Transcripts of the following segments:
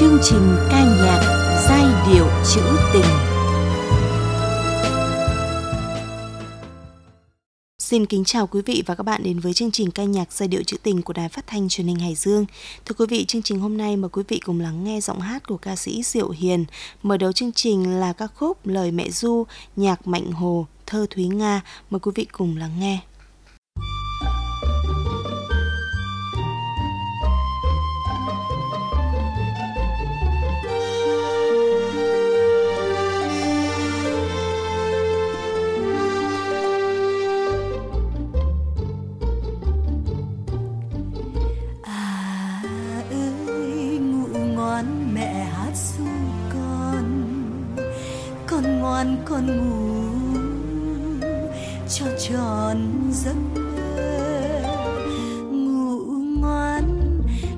chương trình ca nhạc giai điệu trữ tình. Xin kính chào quý vị và các bạn đến với chương trình ca nhạc giai điệu trữ tình của Đài Phát thanh Truyền hình Hải Dương. Thưa quý vị, chương trình hôm nay mời quý vị cùng lắng nghe giọng hát của ca sĩ Diệu Hiền. Mở đầu chương trình là ca khúc Lời Mẹ Du, nhạc Mạnh Hồ, thơ Thúy Nga. Mời quý vị cùng lắng nghe. Ngoan con ngủ, cho tròn giấc mơ. Ngủ ngoan,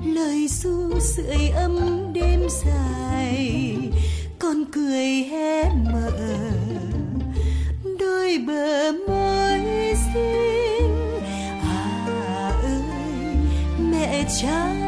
lời ru sưởi ấm đêm dài, con cười hé mở. Đôi bờ môi xinh à ơi, mẹ cha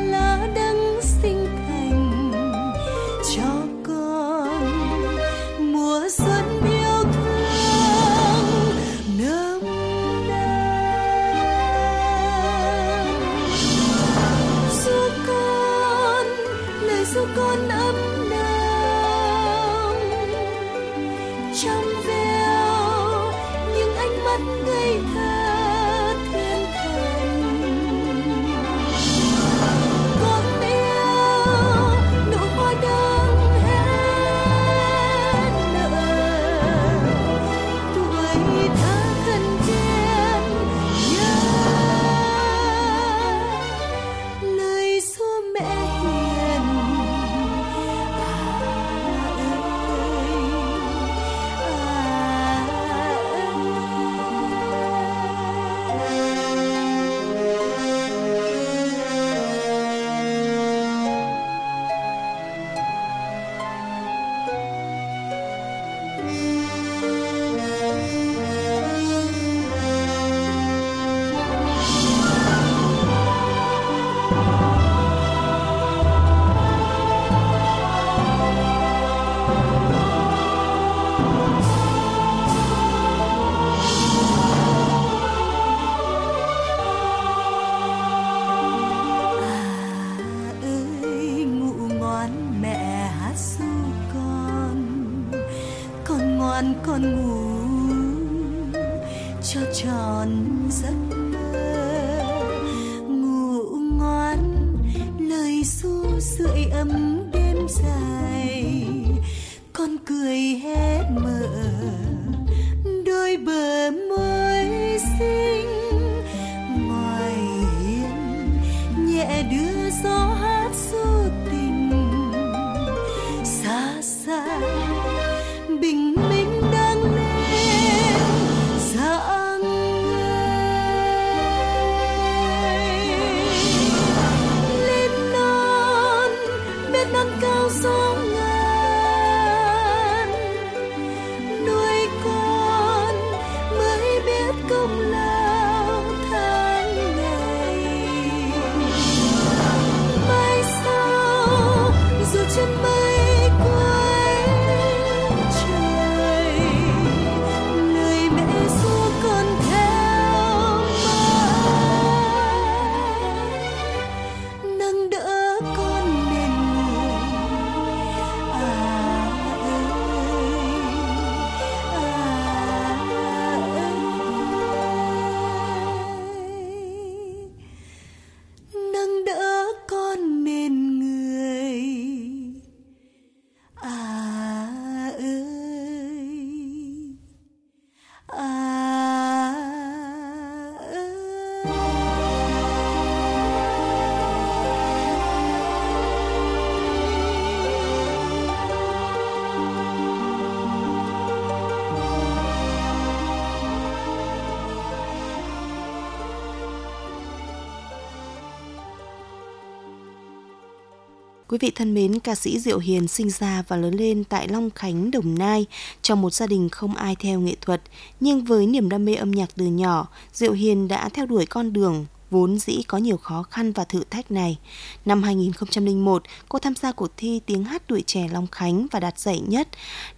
Quý vị thân mến, ca sĩ Diệu Hiền sinh ra và lớn lên tại Long Khánh, Đồng Nai trong một gia đình không ai theo nghệ thuật, nhưng với niềm đam mê âm nhạc từ nhỏ, Diệu Hiền đã theo đuổi con đường vốn dĩ có nhiều khó khăn và thử thách này. Năm 2001, cô tham gia cuộc thi tiếng hát tuổi trẻ Long Khánh và đạt giải nhất.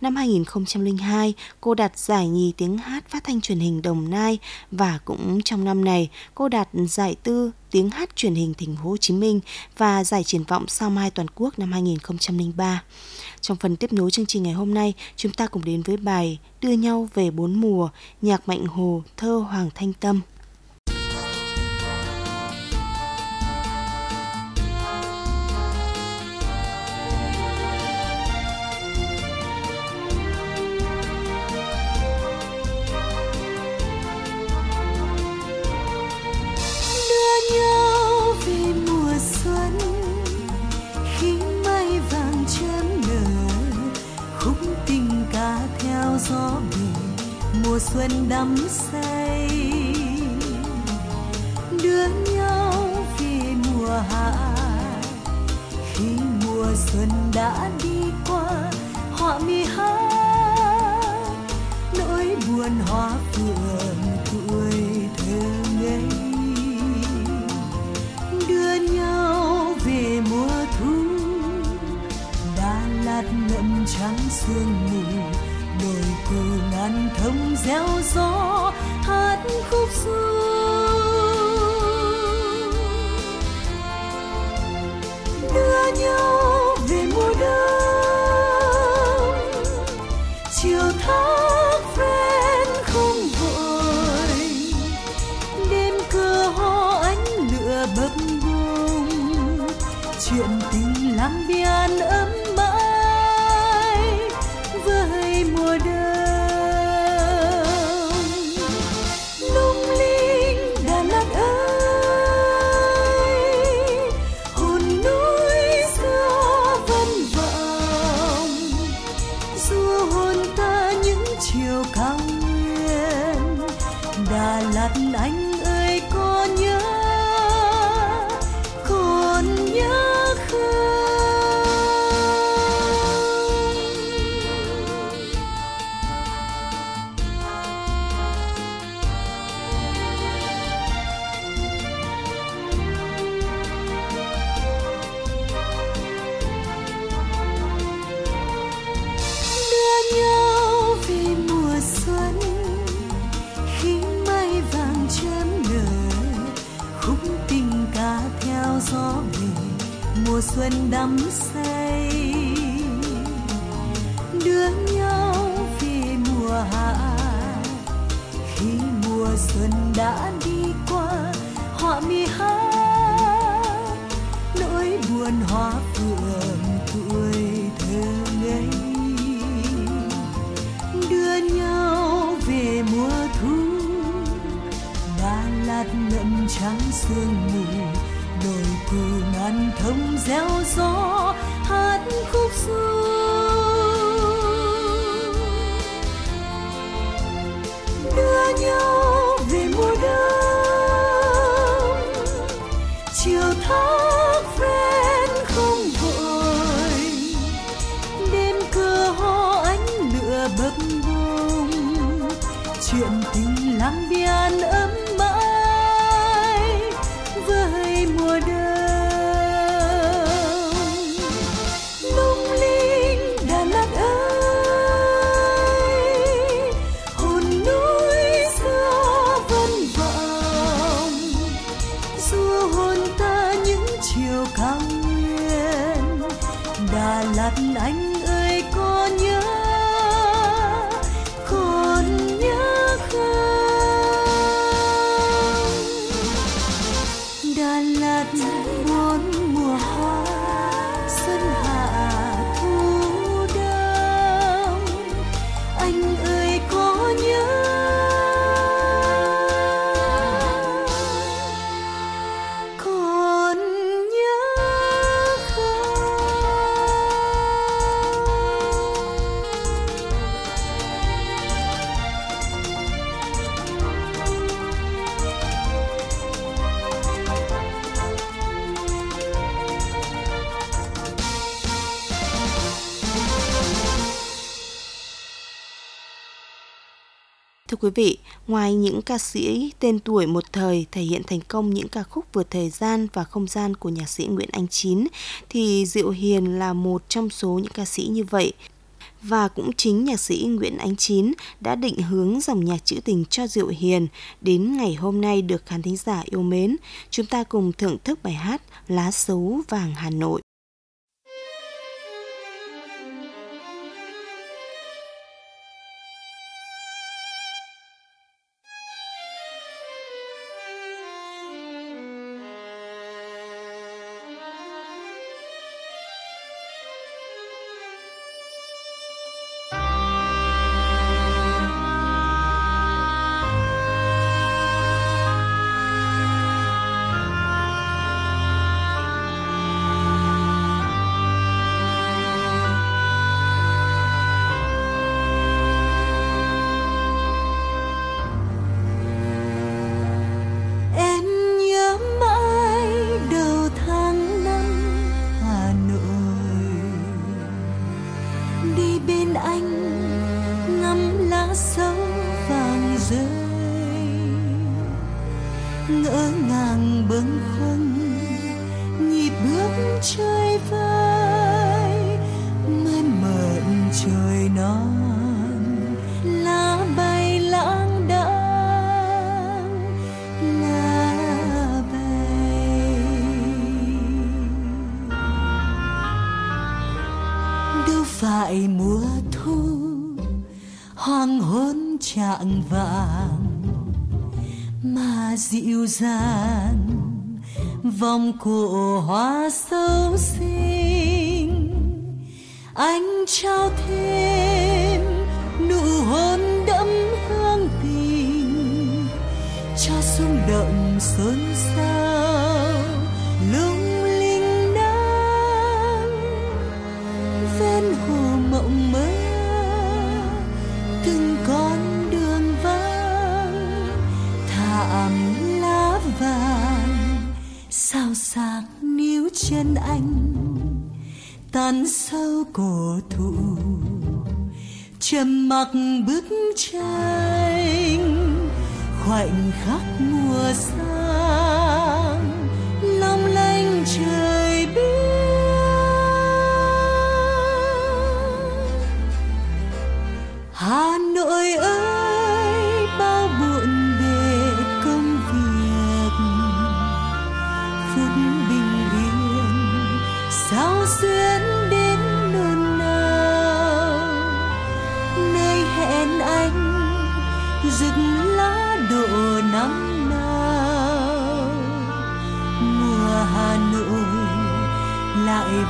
Năm 2002, cô đạt giải nhì tiếng hát phát thanh truyền hình Đồng Nai và cũng trong năm này, cô đạt giải tư tiếng hát truyền hình thành phố Hồ Chí Minh và giải triển vọng sao mai toàn quốc năm 2003. Trong phần tiếp nối chương trình ngày hôm nay, chúng ta cùng đến với bài Đưa nhau về bốn mùa, nhạc Mạnh Hồ, thơ Hoàng Thanh Tâm. lắm xa xuân đắm say quý vị, ngoài những ca sĩ tên tuổi một thời thể hiện thành công những ca khúc vượt thời gian và không gian của nhạc sĩ Nguyễn Anh Chín, thì Diệu Hiền là một trong số những ca sĩ như vậy. Và cũng chính nhạc sĩ Nguyễn Ánh Chín đã định hướng dòng nhạc trữ tình cho Diệu Hiền đến ngày hôm nay được khán thính giả yêu mến. Chúng ta cùng thưởng thức bài hát Lá Sấu Vàng Hà Nội. ngỡ ngàng bâng khuâng, nhịp bước chơi vơi mai mợn trời non, lá bay lãng đãng, lá bay. Đâu phải mùa thu, hoàng hôn trạng vàng hoa dịu dàng. Vòng cổ hoa sâu xinh, anh trao thêm nụ hôn đẫm hương tình. Cho xung động xôn xao chân anh. Tan sâu cổ thụ, trầm mặc bức tranh. Khoảnh khắc mùa sang, long lanh trời biếc. Hà nội ơi!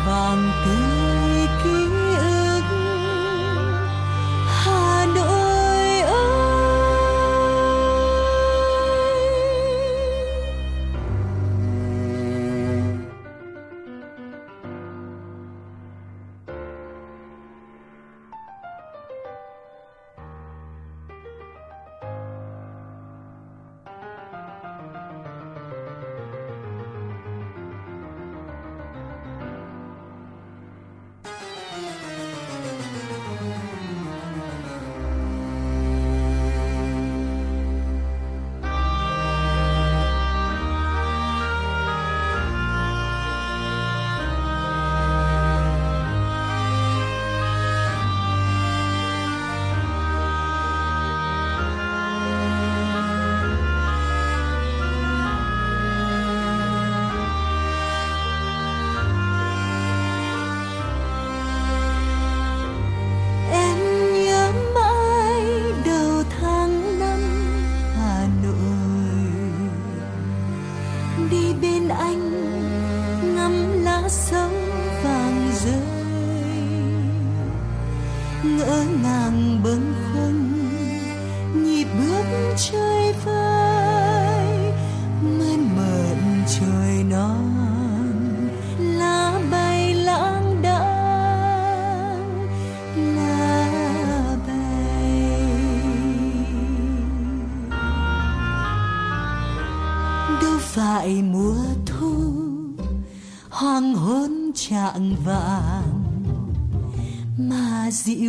Vàng tươi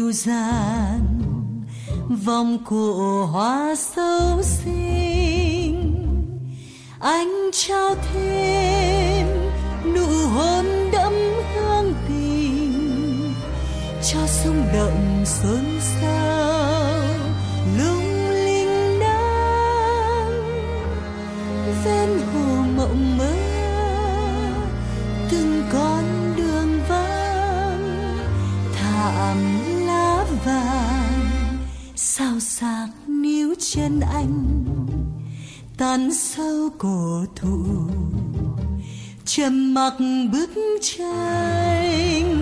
dịu dàng vòng cổ hoa sâu xinh sâu cổ trầm mặc bức tranh,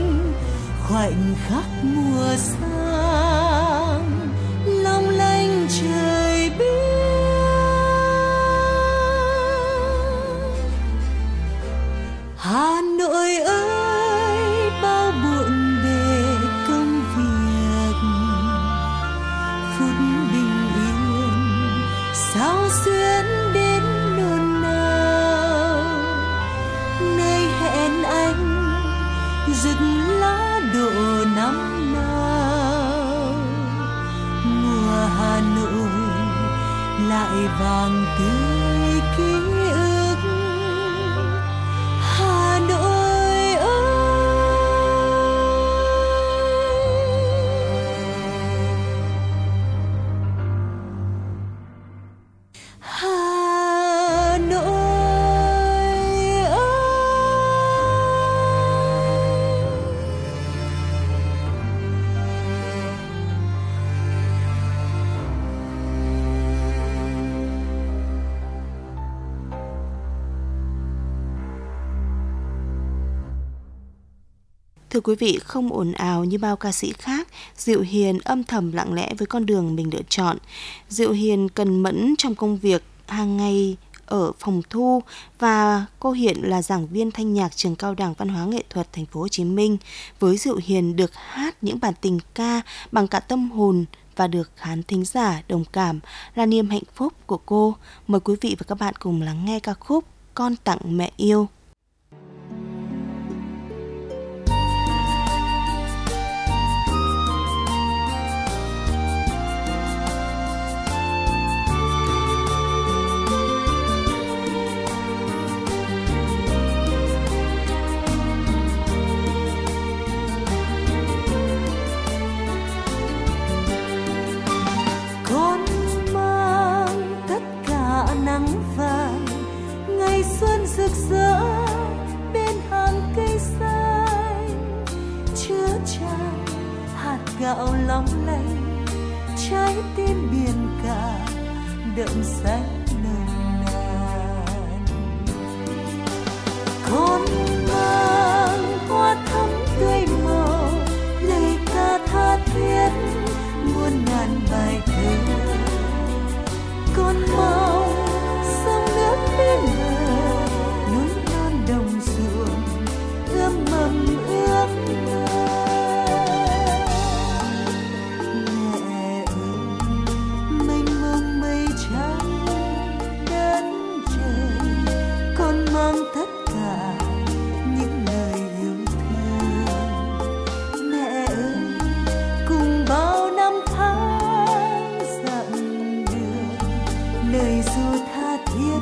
khoảnh khắc mùa sang, long lanh trời biếc hà nội ơi, bao buồn bề công việc. Phút bình yên, sao xuyên rực lá độ năm nào mùa hà nội lại vàng tươi. Thưa quý vị, không ồn ào như bao ca sĩ khác, Diệu Hiền âm thầm lặng lẽ với con đường mình lựa chọn. Diệu Hiền cần mẫn trong công việc hàng ngày ở phòng thu và cô hiện là giảng viên thanh nhạc trường cao đẳng văn hóa nghệ thuật thành phố Hồ Chí Minh. Với Diệu Hiền được hát những bản tình ca bằng cả tâm hồn và được khán thính giả đồng cảm là niềm hạnh phúc của cô. Mời quý vị và các bạn cùng lắng nghe ca khúc Con tặng mẹ yêu. Gạo lóng lanh trái tim biển cả đậm xanh nồng nàn. Con mang hoa thắm tươi màu, lời ca tha thiết muôn ngàn bài thơ. Con mau sông nước bên bờ, núi non đồng ruộng ươm mầm ước mơ. Dù tha thiết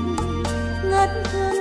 ngất hương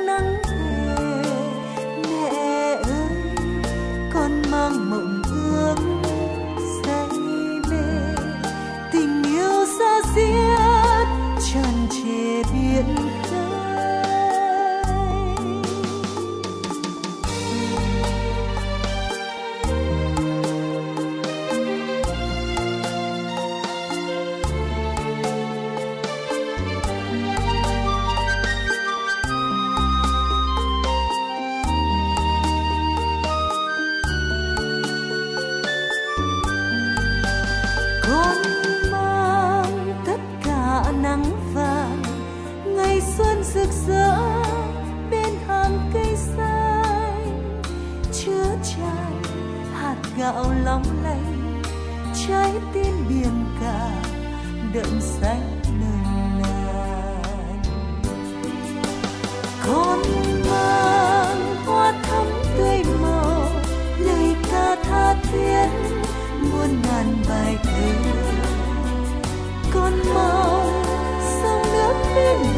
đậm xanh nồng nàn con mang hoa thắm tươi màu, lời ca tha thiết, muôn ngàn bài thơ. Theo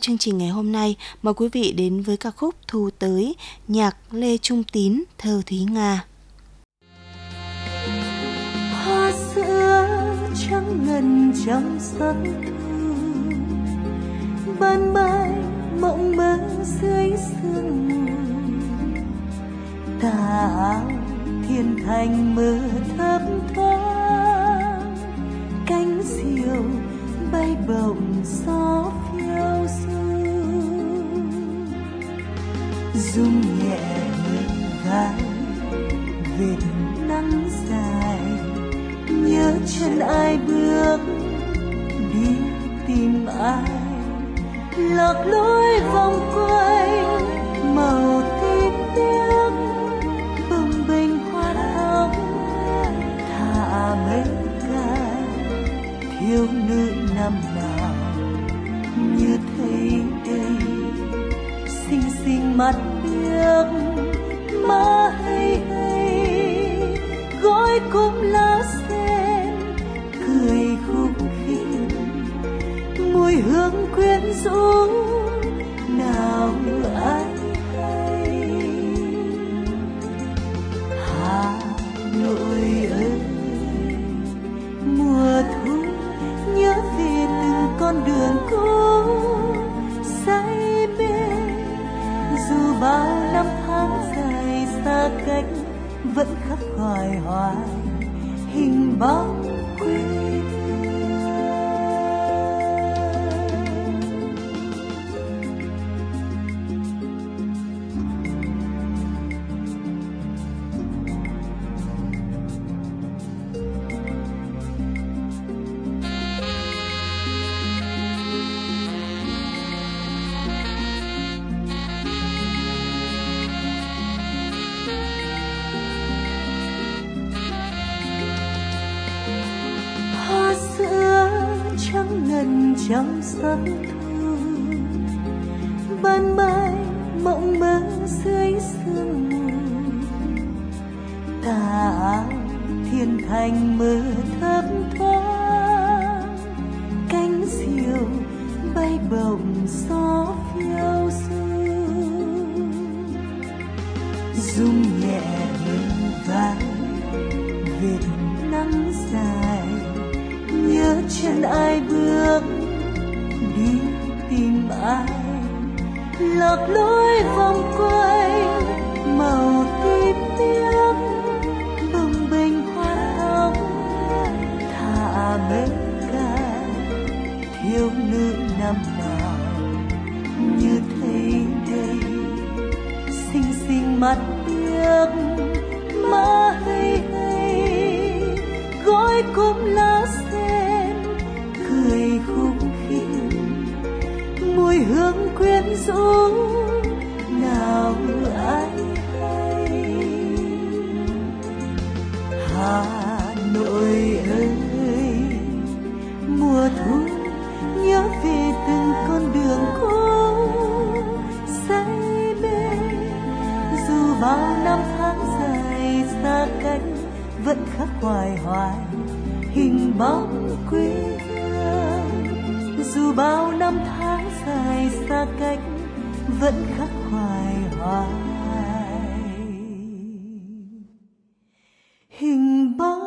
chương trình ngày hôm nay, mời quý vị đến với ca khúc Thu tới nhạc Lê Trung Tín, thơ Thúy Nga. Hoa sữa trắng ngần trong giấc thu ban mai mộng mơ dưới sương mù tà áo thiên thành mơ thấp thoáng cánh diều bay bồng gió rung nhẹ bên vai đường nắng dài. Nhớ chân ai bước đi tìm ai lạc lối vòng quanh màu giấc mơ hay hay. Gói cũng lá sen, cười khúc khích mùi hương quyến rũ vẫn khắc khoải hoài. Hình bóng trong giấc thu ban mai mộng mơ dưới sương mù. Tà áo thiên thành mơ thấp thoáng. Cánh diều bay bồng gió. Lạc lối vòng quanh màu tím biếc bồng bềnh hoa hồng, thả bên ca thiếu nữ năm nào như thấy đây xinh xinh mắt biếc, má hay hay gói cũng lá xanh hương quyến rũ nào ai hay. Hà nội ơi, mùa thu nhớ về từng con đường cũ say mê. Dù bao năm tháng dài xa cách, vẫn khắc hoài hoài hình bóng quê hương. Dù bao xa cách vẫn khắc hoài hoài. Hình bóng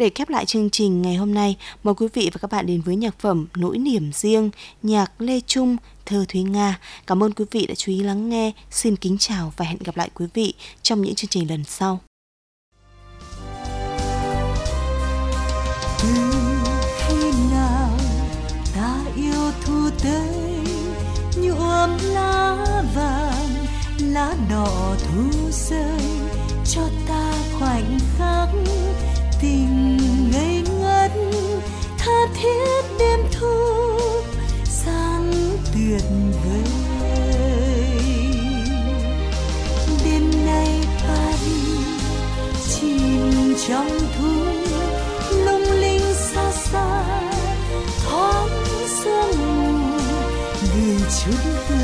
Để khép lại chương trình ngày hôm nay, mời quý vị và các bạn đến với nhạc phẩm Nỗi niềm riêng, nhạc Lê Trung, thơ Thúy Nga. Cảm ơn quý vị đã chú ý lắng nghe. Xin kính chào và hẹn gặp lại quý vị trong những chương trình lần sau. Từ khi nào ta yêu thu tới nhuộm lá vàng lá đỏ thu rơi cho ta khoảnh khắc thiết đêm thu gian tuyệt vời. Đêm nay Paris chìm trong thu lung linh xa xa, thoáng sương mù điều chút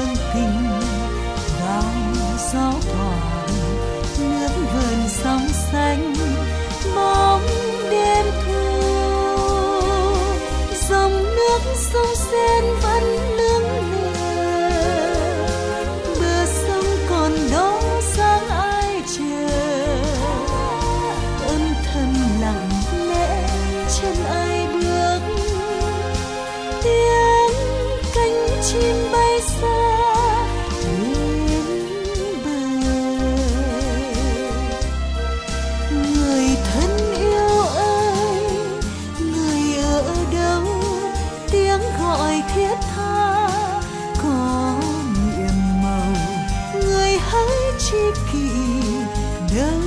đâu chẳng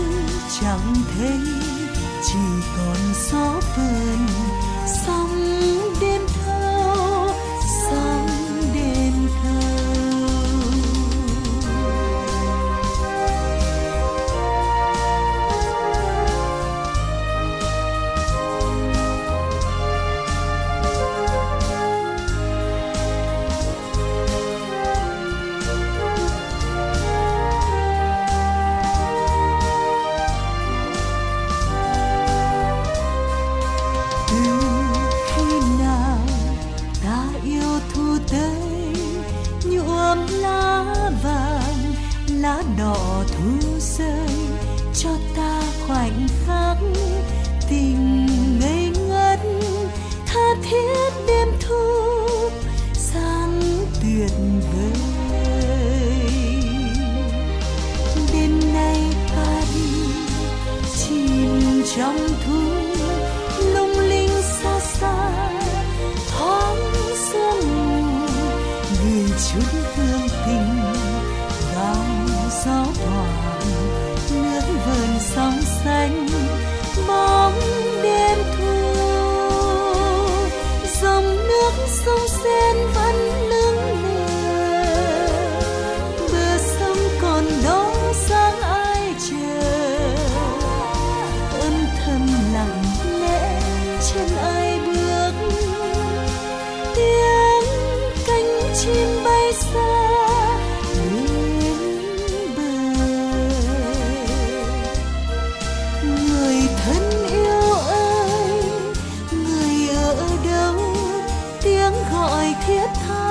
thấy chỉ